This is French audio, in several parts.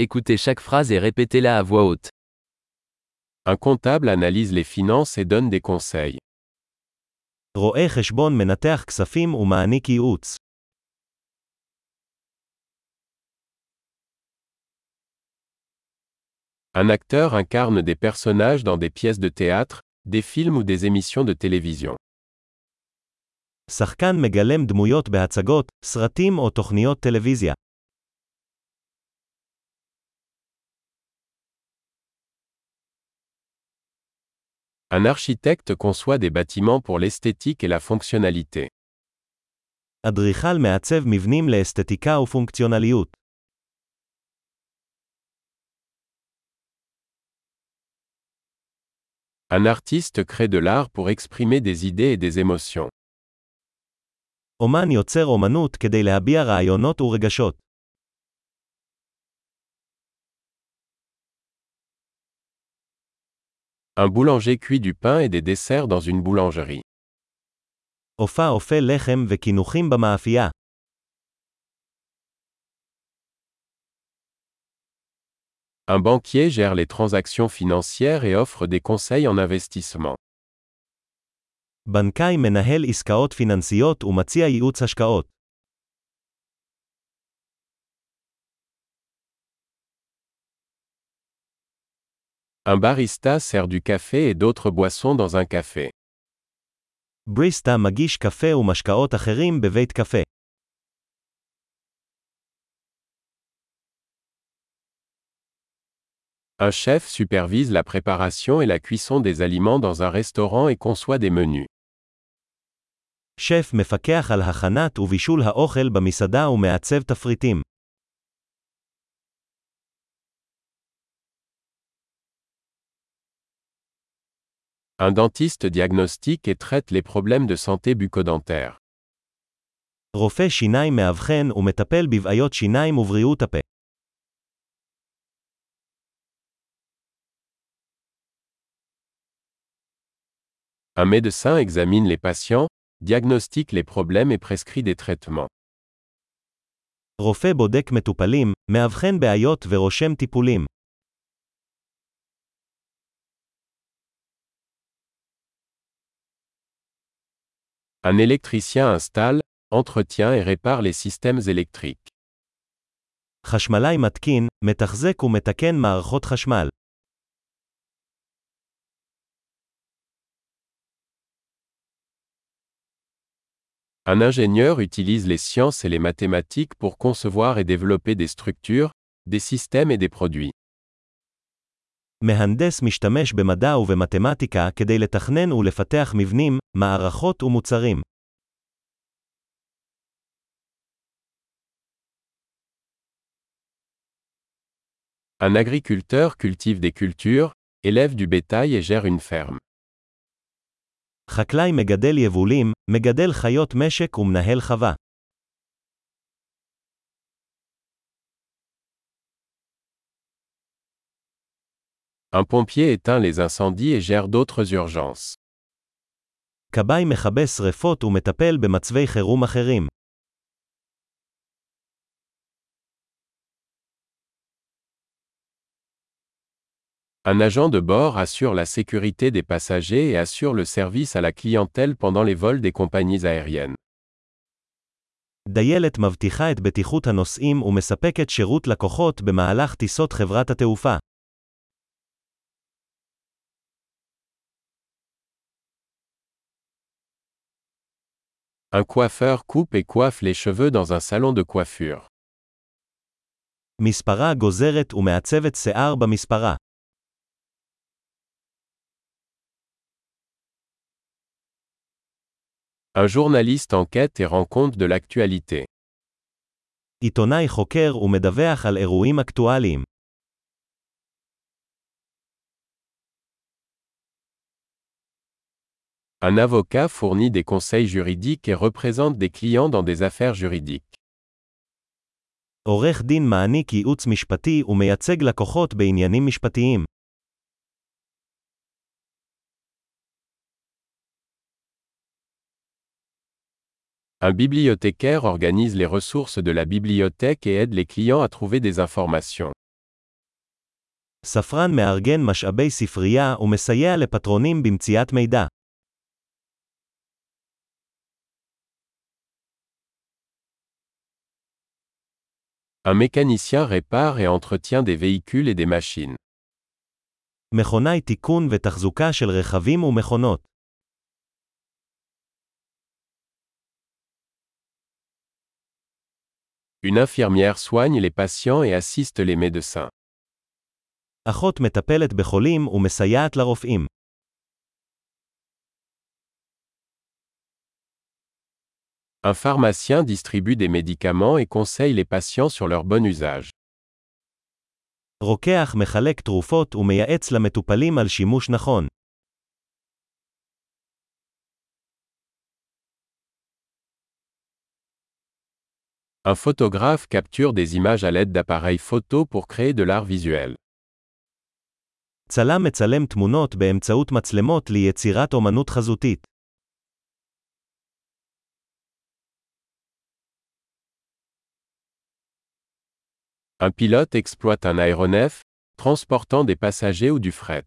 Écoutez chaque phrase et répétez-la à voix haute. Un comptable analyse les finances et donne des conseils. רואה חשבון מנתח כספים ומעניק ייעוץ. Un acteur incarne des personnages dans des pièces de théâtre, des films ou des émissions de télévision. שחקן מגלם דמויות בהצגות, סרטים או תוכניות טלוויזיה. Un architecte conçoit des bâtiments pour l'esthétique et la fonctionnalité. אדריכל מעצב מבנים לאסתטיקה ופונקציונליות. Un artiste crée de l'art pour exprimer des idées et des émotions. אומן יוצר אומנות כדי להביע רעיונות ורגשות. Un boulanger cuit du pain et des desserts dans une boulangerie. אופה אופה לחם וקינוחים במאפייה. Un banquier gère les transactions financières et offre des conseils en investissement. בנקאי מנהל עסקאות פיננסיות ומציע ייעוץ השקעות. Un barista sert du café et d'autres boissons dans un café. בריסטה מגיש קפה ומשקאות אחרים בבית קפה. Un chef supervise la préparation et la cuisson des aliments dans un restaurant et conçoit des menus. שף מפקח על הכנת ובישול האוכל במסעדה ומעצב תפריטים. Un dentiste diagnostique et traite les problèmes de santé bucco-dentaire. רופא שיניים מאבחן ומטפל בבעיות שיניים ובריאות הפה. Un médecin examine les patients, diagnostique les problèmes et prescrit des traitements. רופא בודק מטופלים, מאבחן בעיות ורושם טיפולים. Un électricien installe, entretient et répare les systèmes électriques. חשמלאי מתקין, מתחזק ומתקן מערכות חשמל. Un ingénieur utilise les sciences et les mathématiques pour concevoir et développer des structures, des systèmes et des produits. מהנדס משתמש במדע ובמתמטיקה כדי לתכנן ולפתח מבנים, מערכות ומוצרים. Un agriculteur cultive des cultures, élève du bétail et gère une ferme. חקלאי מגדל יבולים, מגדל חיות משק ומנהל חווה. Un pompier éteint les incendies et gère d'autres urgences. כבאי מכבה שרפות ומטפל במצבי חירום אחרים. Un agent de bord assure la sécurité des passagers et assure le service à la clientèle pendant les vols des compagnies aériennes. דיילת מבטיחה את בטיחות הנוסעים ומספקת שירות לקוחות במהלך טיסות חברת התעופה. Un coiffeur coupe et coiffe les cheveux dans un salon de coiffure. מספרה גוזרת ומעצבת שיער במספרה. Un journaliste enquête et rend compte de l'actualité. עיתונאי חוקר ומדווח על אירועים אקטואליים. Un avocat fournit des conseils juridiques et représente des clients dans des affaires juridiques. עורך דין מעניק ייעוץ משפטי ומייצג לקוחות בעניינים משפטיים. Un bibliothécaire organise les ressources de la bibliothèque et aide les clients à trouver des informations. ספרן מארגן משאבי ספרייה ומסייע לפטרונים במציאת מידע. Un mécanicien répare et entretient des véhicules et des machines. מכונאי תיקון ותחזוקה של רכבים ומכונות. Une infirmière soigne les patients et assiste les médecins. אחות מטפלת בחולים ומסייעת לרופאים. Un pharmacien distribue des médicaments et conseille les patients sur leur bon usage. רוקח מחלק תרופות ומייעץ למטופלים על שימוש נכון. Un photographe capture des images à l'aide d'appareils photo pour créer de l'art visuel. צלם מצלם תמונות באמצעות מצלמות ליצירת אומנות חזותית. Un pilote exploite un aéronef, transportant des passagers ou du fret.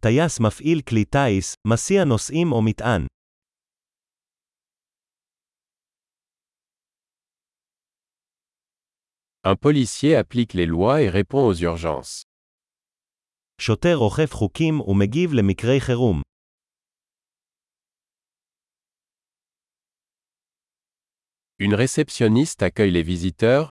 טייס מפעיל כלי טיס, מסיע נוסעים או מטען. Un policier applique les lois et répond aux urgences. שוטר אוכף חוקים ומגיב למקרי חירום. Une réceptionniste accueille les visiteurs,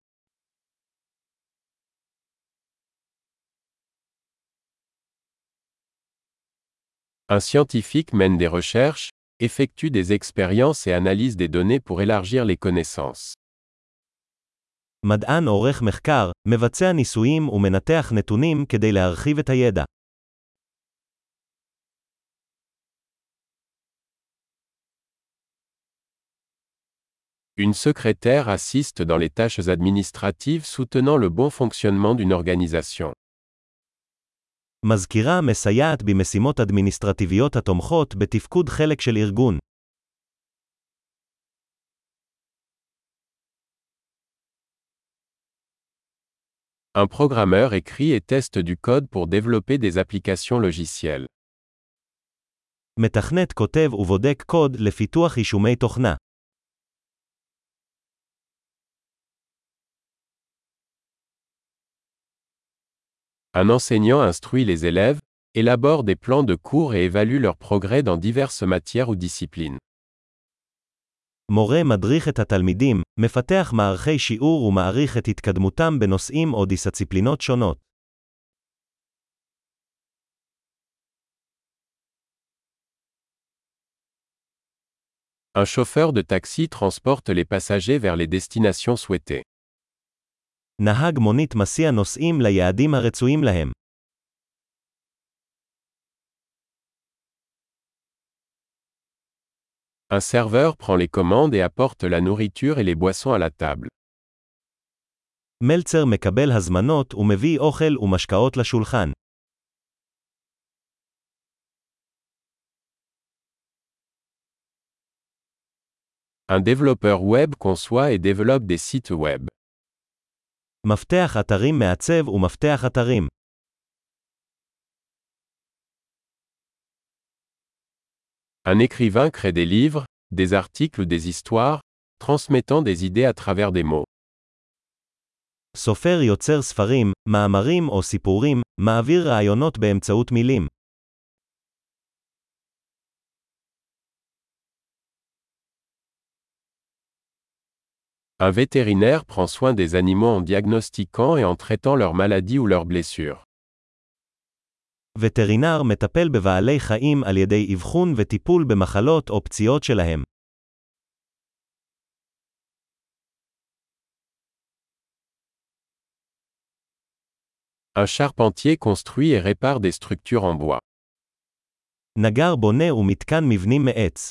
Un scientifique mène des recherches, effectue des expériences et analyse des données pour élargir les connaissances. מדען עורך מחקר, מבצע ניסויים ומנתח נתונים כדי להרחיב את הידע. Une secrétaire assiste dans les tâches administratives soutenant le bon fonctionnement d'une organisation. מזכירה מסייעת במשימות אדמיניסטרטיביות התומכות בתפקוד חלק של ארגון. Un programmeur écrit et teste du code pour développer des applications logicielles. מתכנת כותב ובודק קוד לפיתוח יישומי תוכנה. Un enseignant instruit les élèves, élabore des plans de cours et évalue leur progrès dans diverses matières ou disciplines. מורה מדריך את התלמידים, מפתח מערכי שיעור ומעריך את התקדמותם בנושאים או דיסציפלינות שונות. Un chauffeur de taxi transporte les passagers vers les destinations souhaitées. נהג מונית מסיע נוסעים ליעדים הרצויים להם. Un serveur prend les commandes et apporte la nourriture et les boissons à la table. מלצר מקבל הזמנות ומביא אוכל ומשקאות לשולחן. Un développeur web conçoit et développe des sites web. מפתח אתרים מעצב ומפתח אתרים. Un écrivain crée des livres, des articles ou des histoires, transmettant des idées à travers des mots. סופר יוצר ספרים, מאמרים או סיפורים, מעביר רעיונות באמצעות מילים. Un vétérinaire prend soin des animaux en diagnostiquant et en traitant leurs maladies ou leurs blessures. וטרינר מטפל בבעלי חיים על ידי אבחון וטיפול במחלות או פציעות שלהם. Un charpentier construit et répare des structures en bois. נגר בונה ומתקן מבנים מעץ.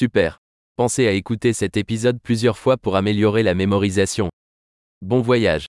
Super. Pensez à écouter cet épisode plusieurs fois pour améliorer la mémorisation. Bon voyage.